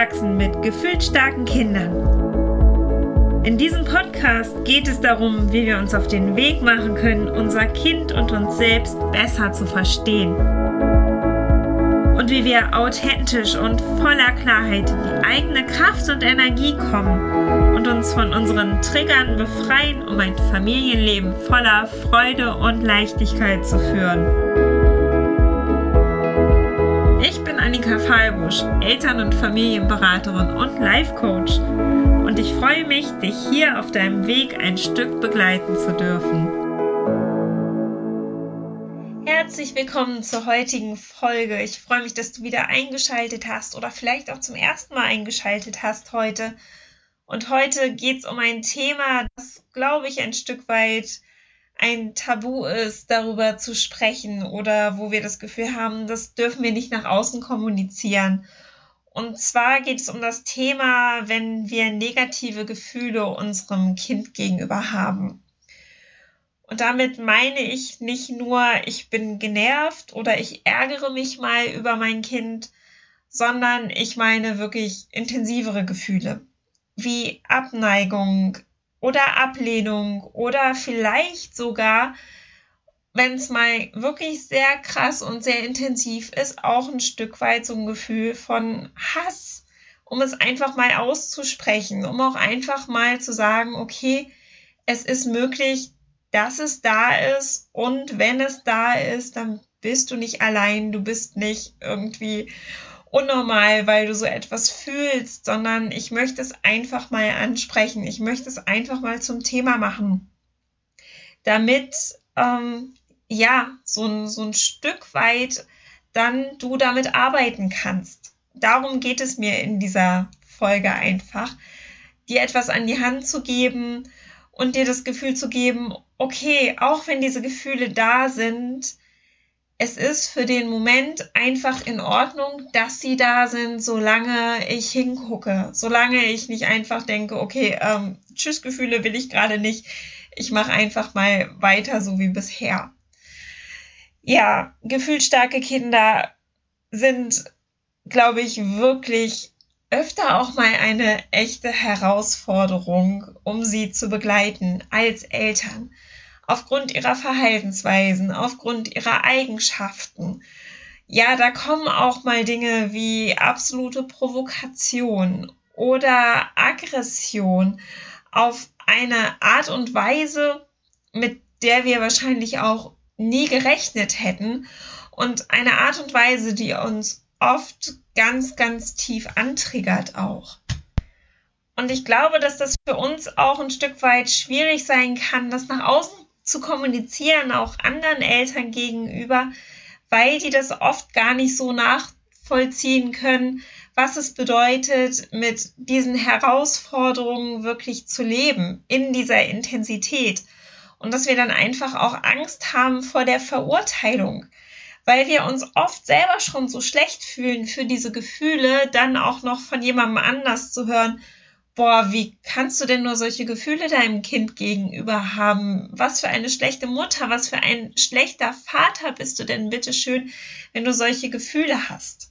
Aufwachsen mit gefühlsstarken Kindern. In diesem Podcast geht es darum, wie wir uns auf den Weg machen können, unser Kind und uns selbst besser zu verstehen. Und wie wir authentisch und voller Klarheit in die eigene Kraft und Energie kommen und uns von unseren Triggern befreien, um ein Familienleben voller Freude und Leichtigkeit zu führen. Annika Fallbusch, Eltern- und Familienberaterin und Life Coach. Und ich freue mich, dich hier auf deinem Weg ein Stück begleiten zu dürfen. Herzlich willkommen zur heutigen Folge. Ich freue mich, dass du wieder eingeschaltet hast oder vielleicht auch zum ersten Mal eingeschaltet hast heute. Und heute geht es um ein Thema, das, glaube ich, ein Stück weit ein Tabu ist, darüber zu sprechen oder wo wir das Gefühl haben, das dürfen wir nicht nach außen kommunizieren. Und zwar geht es um das Thema, wenn wir negative Gefühle unserem Kind gegenüber haben. Und damit meine ich nicht nur, ich bin genervt oder ich ärgere mich mal über mein Kind, sondern ich meine wirklich intensivere Gefühle wie Abneigung, oder Ablehnung oder vielleicht sogar, wenn es mal wirklich sehr krass und sehr intensiv ist, auch ein Stück weit so ein Gefühl von Hass, um es einfach mal auszusprechen, um auch einfach mal zu sagen, okay, es ist möglich, dass es da ist und wenn es da ist, dann bist du nicht allein, du bist nicht irgendwie unnormal, weil du so etwas fühlst, sondern ich möchte es einfach mal ansprechen. Ich möchte es einfach mal zum Thema machen, damit ähm, ja so ein, so ein Stück weit dann du damit arbeiten kannst. Darum geht es mir in dieser Folge einfach, dir etwas an die Hand zu geben und dir das Gefühl zu geben, okay, auch wenn diese Gefühle da sind, es ist für den Moment einfach in Ordnung, dass sie da sind, solange ich hingucke, solange ich nicht einfach denke, okay, ähm, tschüss Gefühle will ich gerade nicht, ich mache einfach mal weiter so wie bisher. Ja, gefühlsstarke Kinder sind, glaube ich, wirklich öfter auch mal eine echte Herausforderung, um sie zu begleiten als Eltern aufgrund ihrer Verhaltensweisen, aufgrund ihrer Eigenschaften. Ja, da kommen auch mal Dinge wie absolute Provokation oder Aggression auf eine Art und Weise, mit der wir wahrscheinlich auch nie gerechnet hätten und eine Art und Weise, die uns oft ganz, ganz tief antriggert auch. Und ich glaube, dass das für uns auch ein Stück weit schwierig sein kann, das nach außen zu kommunizieren, auch anderen Eltern gegenüber, weil die das oft gar nicht so nachvollziehen können, was es bedeutet, mit diesen Herausforderungen wirklich zu leben, in dieser Intensität. Und dass wir dann einfach auch Angst haben vor der Verurteilung, weil wir uns oft selber schon so schlecht fühlen für diese Gefühle, dann auch noch von jemandem anders zu hören, boah, wie kannst du denn nur solche Gefühle deinem Kind gegenüber haben? Was für eine schlechte Mutter, was für ein schlechter Vater bist du denn bitte schön, wenn du solche Gefühle hast?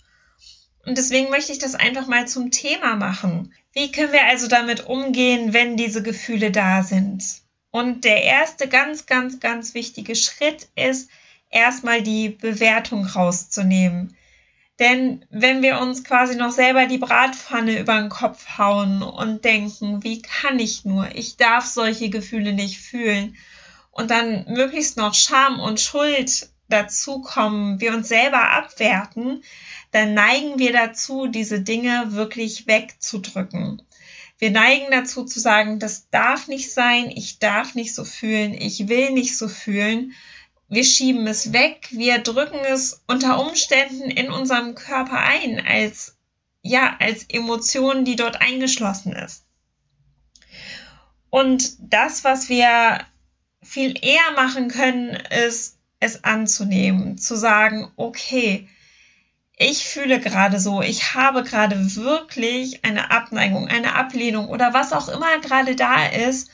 Und deswegen möchte ich das einfach mal zum Thema machen. Wie können wir also damit umgehen, wenn diese Gefühle da sind? Und der erste ganz, ganz, ganz wichtige Schritt ist, erstmal die Bewertung rauszunehmen. Denn wenn wir uns quasi noch selber die Bratpfanne über den Kopf hauen und denken, wie kann ich nur, ich darf solche Gefühle nicht fühlen. Und dann möglichst noch Scham und Schuld dazukommen, wir uns selber abwerten, dann neigen wir dazu, diese Dinge wirklich wegzudrücken. Wir neigen dazu zu sagen, das darf nicht sein, ich darf nicht so fühlen, ich will nicht so fühlen wir schieben es weg, wir drücken es unter Umständen in unserem Körper ein als, ja, als Emotion, die dort eingeschlossen ist. Und das, was wir viel eher machen können, ist, es anzunehmen, zu sagen, okay, ich fühle gerade so, ich habe gerade wirklich eine Abneigung, eine Ablehnung oder was auch immer gerade da ist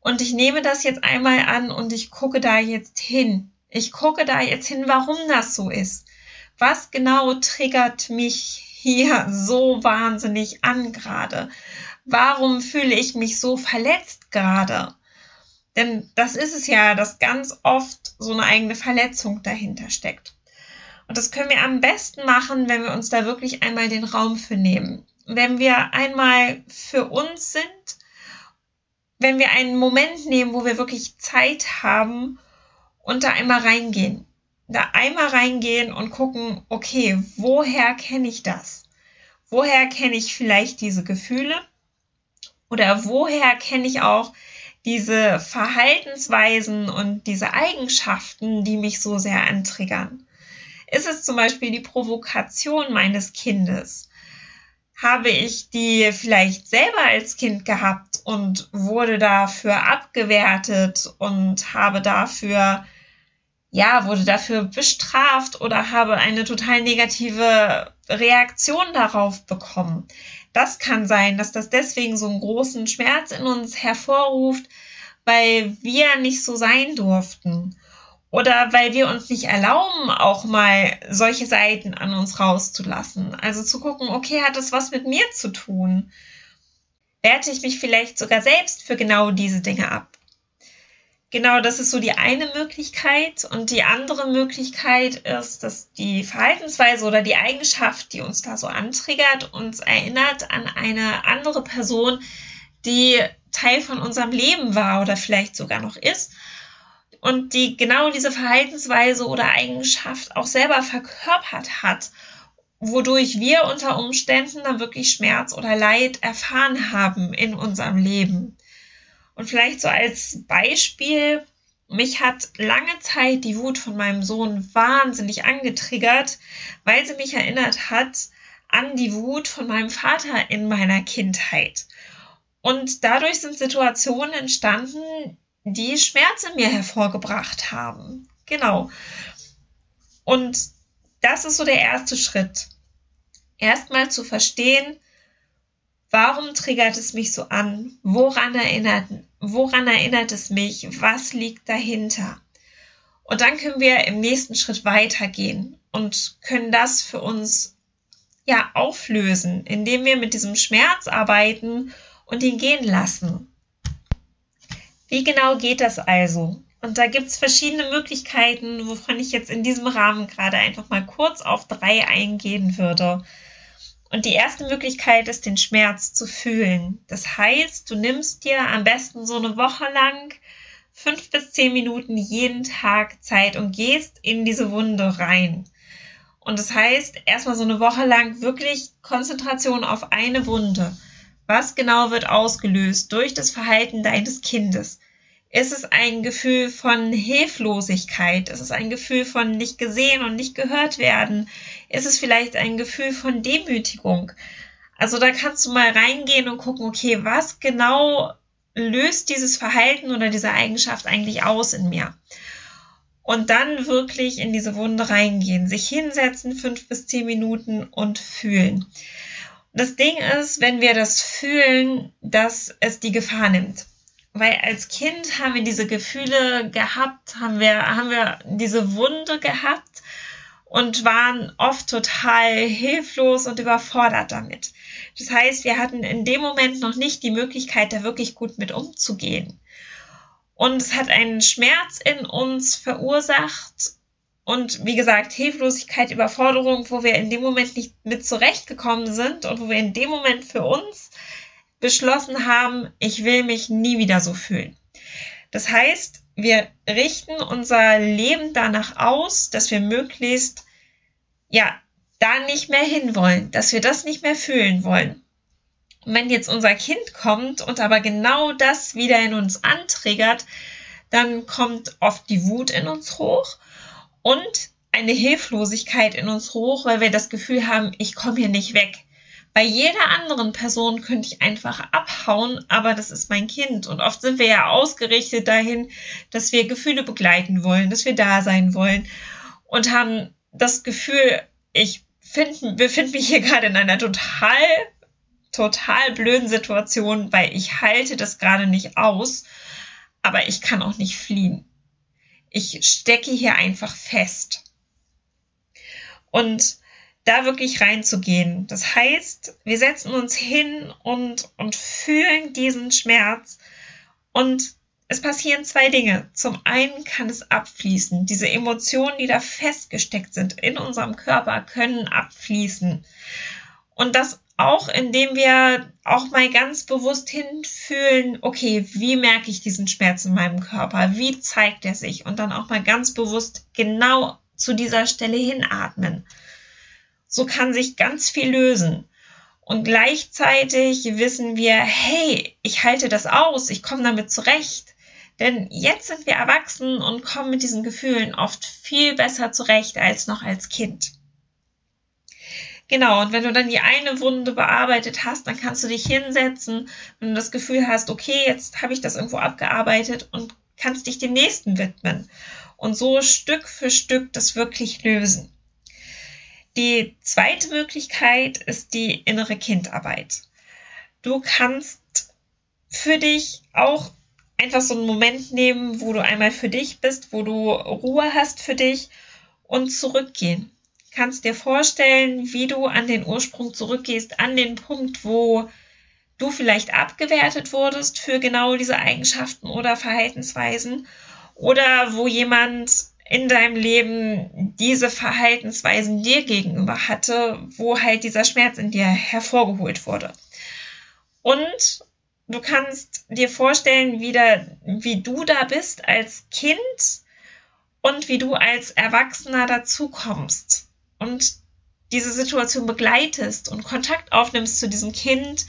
und ich nehme das jetzt einmal an und ich gucke da jetzt hin. Ich gucke da jetzt hin, warum das so ist. Was genau triggert mich hier so wahnsinnig an gerade? Warum fühle ich mich so verletzt gerade? Denn das ist es ja, dass ganz oft so eine eigene Verletzung dahinter steckt. Und das können wir am besten machen, wenn wir uns da wirklich einmal den Raum für nehmen. Wenn wir einmal für uns sind, wenn wir einen Moment nehmen, wo wir wirklich Zeit haben und da einmal reingehen. Da einmal reingehen und gucken, okay, woher kenne ich das? Woher kenne ich vielleicht diese Gefühle? Oder woher kenne ich auch diese Verhaltensweisen und diese Eigenschaften, die mich so sehr antriggern? Ist es zum Beispiel die Provokation meines Kindes? Habe ich die vielleicht selber als Kind gehabt und wurde dafür abgewertet und habe dafür, ja, wurde dafür bestraft oder habe eine total negative Reaktion darauf bekommen? Das kann sein, dass das deswegen so einen großen Schmerz in uns hervorruft, weil wir nicht so sein durften. Oder weil wir uns nicht erlauben, auch mal solche Seiten an uns rauszulassen. Also zu gucken, okay, hat das was mit mir zu tun? Werte ich mich vielleicht sogar selbst für genau diese Dinge ab? Genau, das ist so die eine Möglichkeit. Und die andere Möglichkeit ist, dass die Verhaltensweise oder die Eigenschaft, die uns da so antriggert, uns erinnert an eine andere Person, die Teil von unserem Leben war oder vielleicht sogar noch ist und die genau diese Verhaltensweise oder Eigenschaft auch selber verkörpert hat, wodurch wir unter Umständen dann wirklich Schmerz oder Leid erfahren haben in unserem Leben. Und vielleicht so als Beispiel, mich hat lange Zeit die Wut von meinem Sohn wahnsinnig angetriggert, weil sie mich erinnert hat an die Wut von meinem Vater in meiner Kindheit. Und dadurch sind Situationen entstanden, die Schmerz in mir hervorgebracht haben. Genau. Und das ist so der erste Schritt. Erstmal zu verstehen, warum triggert es mich so an? Woran erinnert, woran erinnert es mich? Was liegt dahinter? Und dann können wir im nächsten Schritt weitergehen und können das für uns ja auflösen, indem wir mit diesem Schmerz arbeiten und ihn gehen lassen. Wie genau geht das also? Und da gibt es verschiedene Möglichkeiten, wovon ich jetzt in diesem Rahmen gerade einfach mal kurz auf drei eingehen würde. Und die erste Möglichkeit ist, den Schmerz zu fühlen. Das heißt, du nimmst dir am besten so eine Woche lang fünf bis zehn Minuten jeden Tag Zeit und gehst in diese Wunde rein. Und das heißt, erstmal so eine Woche lang wirklich Konzentration auf eine Wunde. Was genau wird ausgelöst durch das Verhalten deines Kindes? Ist es ein Gefühl von Hilflosigkeit? Ist es ein Gefühl von nicht gesehen und nicht gehört werden? Ist es vielleicht ein Gefühl von Demütigung? Also da kannst du mal reingehen und gucken, okay, was genau löst dieses Verhalten oder diese Eigenschaft eigentlich aus in mir? Und dann wirklich in diese Wunde reingehen, sich hinsetzen, fünf bis zehn Minuten und fühlen. Das Ding ist, wenn wir das fühlen, dass es die Gefahr nimmt. Weil als Kind haben wir diese Gefühle gehabt, haben wir, haben wir diese Wunde gehabt und waren oft total hilflos und überfordert damit. Das heißt, wir hatten in dem Moment noch nicht die Möglichkeit, da wirklich gut mit umzugehen. Und es hat einen Schmerz in uns verursacht, und wie gesagt, Hilflosigkeit, Überforderung, wo wir in dem Moment nicht mit zurechtgekommen sind und wo wir in dem Moment für uns beschlossen haben, ich will mich nie wieder so fühlen. Das heißt, wir richten unser Leben danach aus, dass wir möglichst, ja, da nicht mehr hinwollen, dass wir das nicht mehr fühlen wollen. Und wenn jetzt unser Kind kommt und aber genau das wieder in uns antriggert, dann kommt oft die Wut in uns hoch und eine Hilflosigkeit in uns hoch, weil wir das Gefühl haben, ich komme hier nicht weg. Bei jeder anderen Person könnte ich einfach abhauen, aber das ist mein Kind. Und oft sind wir ja ausgerichtet dahin, dass wir Gefühle begleiten wollen, dass wir da sein wollen und haben das Gefühl, ich find, befinde mich hier gerade in einer total, total blöden Situation, weil ich halte das gerade nicht aus, aber ich kann auch nicht fliehen ich stecke hier einfach fest. Und da wirklich reinzugehen. Das heißt, wir setzen uns hin und, und fühlen diesen Schmerz und es passieren zwei Dinge. Zum einen kann es abfließen. Diese Emotionen, die da festgesteckt sind in unserem Körper, können abfließen. Und das auch, indem wir auch mal ganz bewusst hinfühlen, okay, wie merke ich diesen Schmerz in meinem Körper? Wie zeigt er sich? Und dann auch mal ganz bewusst genau zu dieser Stelle hinatmen so kann sich ganz viel lösen. Und gleichzeitig wissen wir, hey, ich halte das aus, ich komme damit zurecht. Denn jetzt sind wir erwachsen und kommen mit diesen Gefühlen oft viel besser zurecht als noch als Kind. Genau, und wenn du dann die eine Wunde bearbeitet hast, dann kannst du dich hinsetzen, wenn du das Gefühl hast, okay, jetzt habe ich das irgendwo abgearbeitet und kannst dich dem nächsten widmen. Und so Stück für Stück das wirklich lösen. Die zweite Möglichkeit ist die innere Kindarbeit. Du kannst für dich auch einfach so einen Moment nehmen, wo du einmal für dich bist, wo du Ruhe hast für dich und zurückgehen. Kannst dir vorstellen, wie du an den Ursprung zurückgehst, an den Punkt, wo du vielleicht abgewertet wurdest für genau diese Eigenschaften oder Verhaltensweisen oder wo jemand in deinem Leben diese Verhaltensweisen dir gegenüber hatte, wo halt dieser Schmerz in dir hervorgeholt wurde. Und du kannst dir vorstellen, wie, da, wie du da bist als Kind und wie du als Erwachsener dazukommst und diese Situation begleitest und Kontakt aufnimmst zu diesem Kind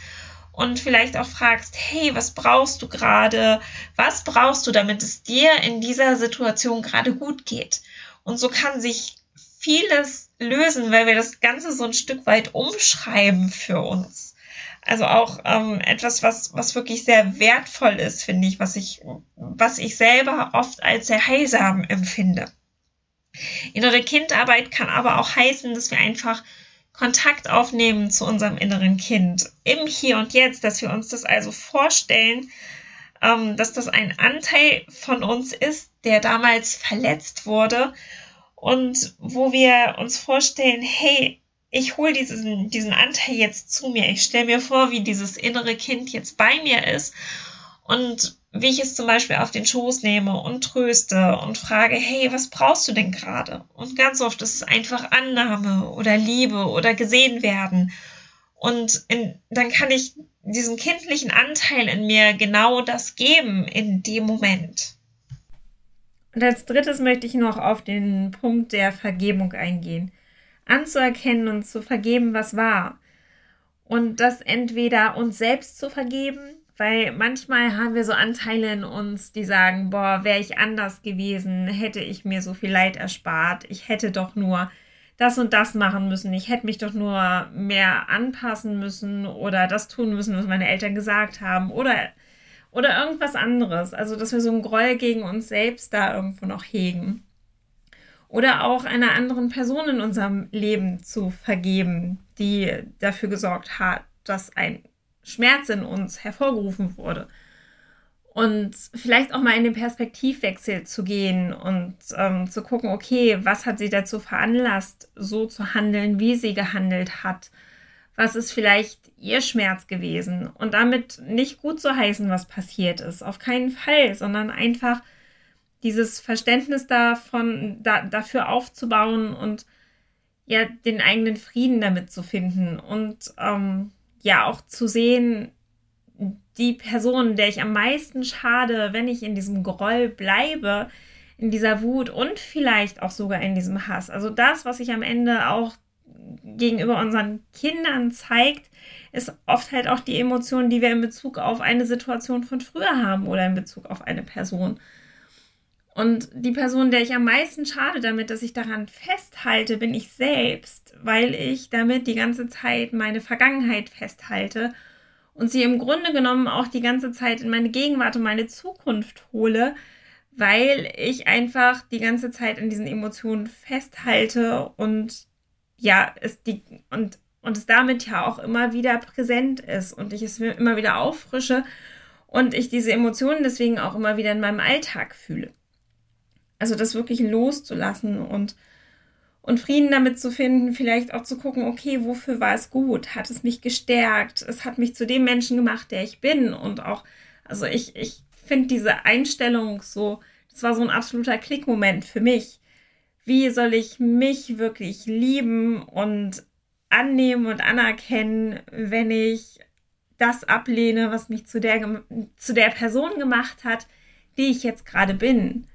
und vielleicht auch fragst, hey, was brauchst du gerade? Was brauchst du, damit es dir in dieser Situation gerade gut geht? Und so kann sich vieles lösen, weil wir das Ganze so ein Stück weit umschreiben für uns. Also auch ähm, etwas, was, was wirklich sehr wertvoll ist, finde ich, was ich, was ich selber oft als sehr heilsam empfinde. Innere Kindarbeit kann aber auch heißen, dass wir einfach Kontakt aufnehmen zu unserem inneren Kind im Hier und Jetzt, dass wir uns das also vorstellen, ähm, dass das ein Anteil von uns ist, der damals verletzt wurde und wo wir uns vorstellen, hey, ich hole diesen, diesen Anteil jetzt zu mir. Ich stelle mir vor, wie dieses innere Kind jetzt bei mir ist und wie ich es zum Beispiel auf den Schoß nehme und tröste und frage, hey, was brauchst du denn gerade? Und ganz oft ist es einfach Annahme oder Liebe oder gesehen werden. Und in, dann kann ich diesem kindlichen Anteil in mir genau das geben in dem Moment. Und als drittes möchte ich noch auf den Punkt der Vergebung eingehen. Anzuerkennen und zu vergeben, was war. Und das entweder uns selbst zu vergeben, weil manchmal haben wir so Anteile in uns, die sagen, boah, wäre ich anders gewesen, hätte ich mir so viel Leid erspart, ich hätte doch nur das und das machen müssen, ich hätte mich doch nur mehr anpassen müssen oder das tun müssen, was meine Eltern gesagt haben oder oder irgendwas anderes. Also, dass wir so einen Groll gegen uns selbst da irgendwo noch hegen. Oder auch einer anderen Person in unserem Leben zu vergeben, die dafür gesorgt hat, dass ein Schmerz in uns hervorgerufen wurde. Und vielleicht auch mal in den Perspektivwechsel zu gehen und ähm, zu gucken, okay, was hat sie dazu veranlasst, so zu handeln, wie sie gehandelt hat? Was ist vielleicht ihr Schmerz gewesen? Und damit nicht gut zu heißen, was passiert ist. Auf keinen Fall, sondern einfach dieses Verständnis davon, da, dafür aufzubauen und ja, den eigenen Frieden damit zu finden und ähm, ja auch zu sehen, die Person, der ich am meisten schade, wenn ich in diesem Groll bleibe, in dieser Wut und vielleicht auch sogar in diesem Hass. Also das, was sich am Ende auch gegenüber unseren Kindern zeigt, ist oft halt auch die Emotion, die wir in Bezug auf eine Situation von früher haben oder in Bezug auf eine Person. Und die Person, der ich am meisten schade damit, dass ich daran festhalte, bin ich selbst, weil ich damit die ganze Zeit meine Vergangenheit festhalte und sie im Grunde genommen auch die ganze Zeit in meine Gegenwart und meine Zukunft hole, weil ich einfach die ganze Zeit in diesen Emotionen festhalte und ja, es die und und es damit ja auch immer wieder präsent ist und ich es immer wieder auffrische und ich diese Emotionen deswegen auch immer wieder in meinem Alltag fühle. Also das wirklich loszulassen und, und Frieden damit zu finden, vielleicht auch zu gucken, okay, wofür war es gut? Hat es mich gestärkt? Es hat mich zu dem Menschen gemacht, der ich bin und auch, also ich, ich finde diese Einstellung so, das war so ein absoluter Klickmoment für mich. Wie soll ich mich wirklich lieben und annehmen und anerkennen, wenn ich das ablehne, was mich zu der, zu der Person gemacht hat, die ich jetzt gerade bin.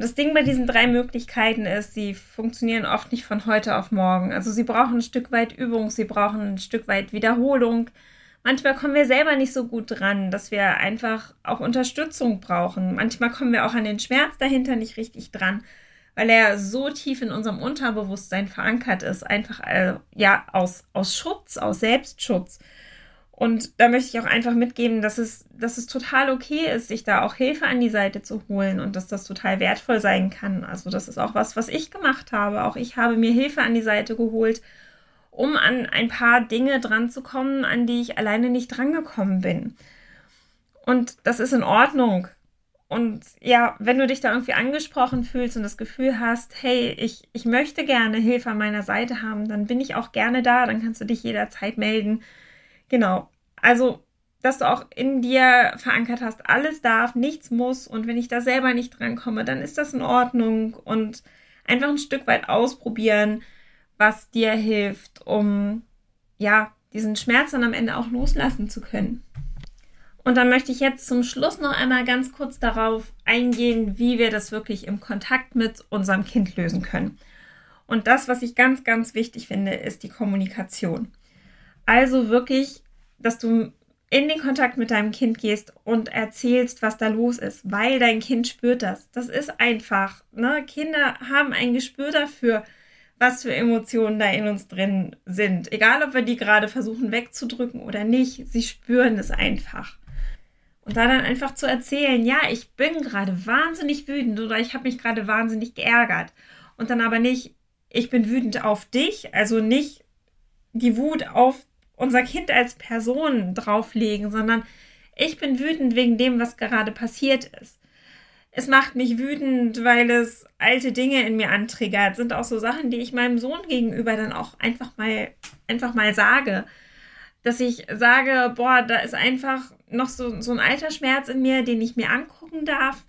Das Ding bei diesen drei Möglichkeiten ist, sie funktionieren oft nicht von heute auf morgen. Also sie brauchen ein Stück weit Übung, sie brauchen ein Stück weit Wiederholung. Manchmal kommen wir selber nicht so gut dran, dass wir einfach auch Unterstützung brauchen. Manchmal kommen wir auch an den Schmerz dahinter nicht richtig dran weil er so tief in unserem Unterbewusstsein verankert ist, einfach äh, ja aus, aus Schutz, aus Selbstschutz. Und da möchte ich auch einfach mitgeben, dass es, dass es total okay ist, sich da auch Hilfe an die Seite zu holen und dass das total wertvoll sein kann. Also das ist auch was, was ich gemacht habe. Auch ich habe mir Hilfe an die Seite geholt, um an ein paar Dinge dran zu kommen, an die ich alleine nicht drangekommen bin. Und das ist in Ordnung. Und ja, wenn du dich da irgendwie angesprochen fühlst und das Gefühl hast, hey, ich, ich möchte gerne Hilfe an meiner Seite haben, dann bin ich auch gerne da, dann kannst du dich jederzeit melden. Genau. Also, dass du auch in dir verankert hast, alles darf, nichts muss und wenn ich da selber nicht drankomme, dann ist das in Ordnung und einfach ein Stück weit ausprobieren, was dir hilft, um ja, diesen Schmerz dann am Ende auch loslassen zu können. Und dann möchte ich jetzt zum Schluss noch einmal ganz kurz darauf eingehen, wie wir das wirklich im Kontakt mit unserem Kind lösen können. Und das, was ich ganz, ganz wichtig finde, ist die Kommunikation. Also wirklich, dass du in den Kontakt mit deinem Kind gehst und erzählst, was da los ist, weil dein Kind spürt das. Das ist einfach. Ne? Kinder haben ein Gespür dafür, was für Emotionen da in uns drin sind. Egal, ob wir die gerade versuchen wegzudrücken oder nicht, sie spüren es einfach. Und da dann einfach zu erzählen, ja, ich bin gerade wahnsinnig wütend oder ich habe mich gerade wahnsinnig geärgert. Und dann aber nicht, ich bin wütend auf dich, also nicht die Wut auf unser Kind als Person drauflegen, sondern ich bin wütend wegen dem, was gerade passiert ist. Es macht mich wütend, weil es alte Dinge in mir antriggert. Sind auch so Sachen, die ich meinem Sohn gegenüber dann auch einfach mal, einfach mal sage. Dass ich sage, boah, da ist einfach noch so, so ein alter Schmerz in mir, den ich mir angucken darf.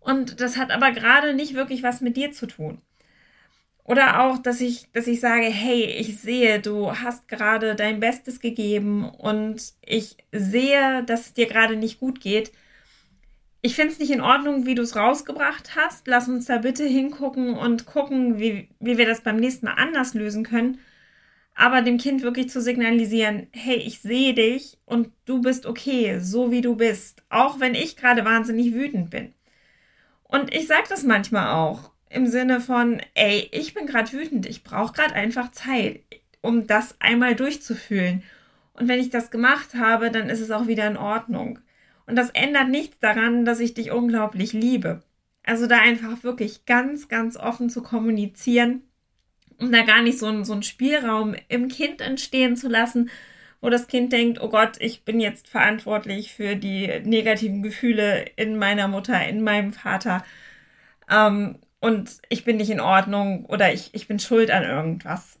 Und das hat aber gerade nicht wirklich was mit dir zu tun. Oder auch, dass ich, dass ich sage, hey, ich sehe, du hast gerade dein Bestes gegeben und ich sehe, dass es dir gerade nicht gut geht. Ich finde es nicht in Ordnung, wie du es rausgebracht hast. Lass uns da bitte hingucken und gucken, wie, wie wir das beim nächsten Mal anders lösen können aber dem Kind wirklich zu signalisieren, hey, ich sehe dich und du bist okay, so wie du bist, auch wenn ich gerade wahnsinnig wütend bin. Und ich sage das manchmal auch im Sinne von, ey, ich bin gerade wütend, ich brauche gerade einfach Zeit, um das einmal durchzufühlen. Und wenn ich das gemacht habe, dann ist es auch wieder in Ordnung. Und das ändert nichts daran, dass ich dich unglaublich liebe. Also da einfach wirklich ganz, ganz offen zu kommunizieren um da gar nicht so, so einen Spielraum im Kind entstehen zu lassen, wo das Kind denkt, oh Gott, ich bin jetzt verantwortlich für die negativen Gefühle in meiner Mutter, in meinem Vater. Ähm, und ich bin nicht in Ordnung oder ich, ich bin schuld an irgendwas.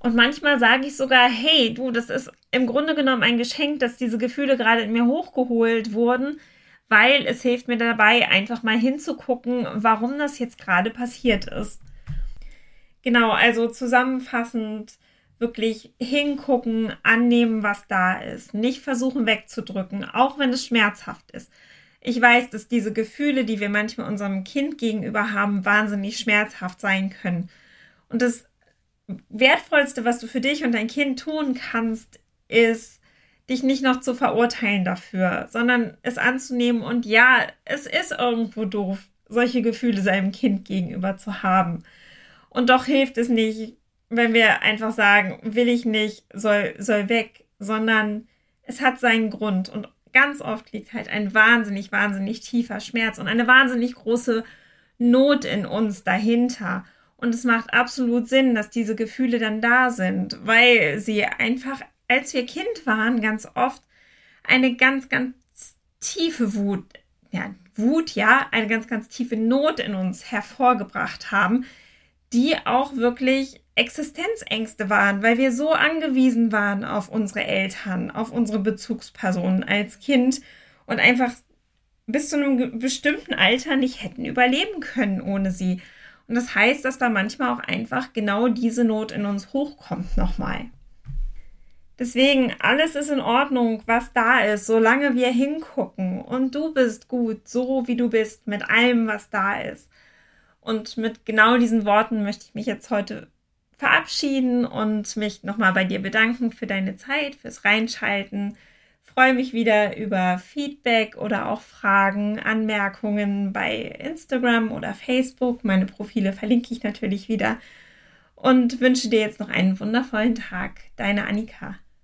Und manchmal sage ich sogar, hey, du, das ist im Grunde genommen ein Geschenk, dass diese Gefühle gerade in mir hochgeholt wurden, weil es hilft mir dabei, einfach mal hinzugucken, warum das jetzt gerade passiert ist. Genau, also zusammenfassend wirklich hingucken, annehmen, was da ist, nicht versuchen wegzudrücken, auch wenn es schmerzhaft ist. Ich weiß, dass diese Gefühle, die wir manchmal unserem Kind gegenüber haben, wahnsinnig schmerzhaft sein können. Und das Wertvollste, was du für dich und dein Kind tun kannst, ist, dich nicht noch zu verurteilen dafür, sondern es anzunehmen und ja, es ist irgendwo doof, solche Gefühle seinem Kind gegenüber zu haben. Und doch hilft es nicht, wenn wir einfach sagen, will ich nicht, soll, soll weg, sondern es hat seinen Grund. Und ganz oft liegt halt ein wahnsinnig, wahnsinnig tiefer Schmerz und eine wahnsinnig große Not in uns dahinter. Und es macht absolut Sinn, dass diese Gefühle dann da sind, weil sie einfach, als wir Kind waren, ganz oft eine ganz, ganz tiefe Wut, ja, Wut ja eine ganz, ganz tiefe Not in uns hervorgebracht haben, die auch wirklich Existenzängste waren, weil wir so angewiesen waren auf unsere Eltern, auf unsere Bezugspersonen als Kind und einfach bis zu einem bestimmten Alter nicht hätten überleben können ohne sie. Und das heißt, dass da manchmal auch einfach genau diese Not in uns hochkommt nochmal. Deswegen, alles ist in Ordnung, was da ist, solange wir hingucken. Und du bist gut, so wie du bist, mit allem, was da ist. Und mit genau diesen Worten möchte ich mich jetzt heute verabschieden und mich nochmal bei dir bedanken für deine Zeit, fürs Reinschalten. Freue mich wieder über Feedback oder auch Fragen, Anmerkungen bei Instagram oder Facebook. Meine Profile verlinke ich natürlich wieder. Und wünsche dir jetzt noch einen wundervollen Tag. Deine Annika.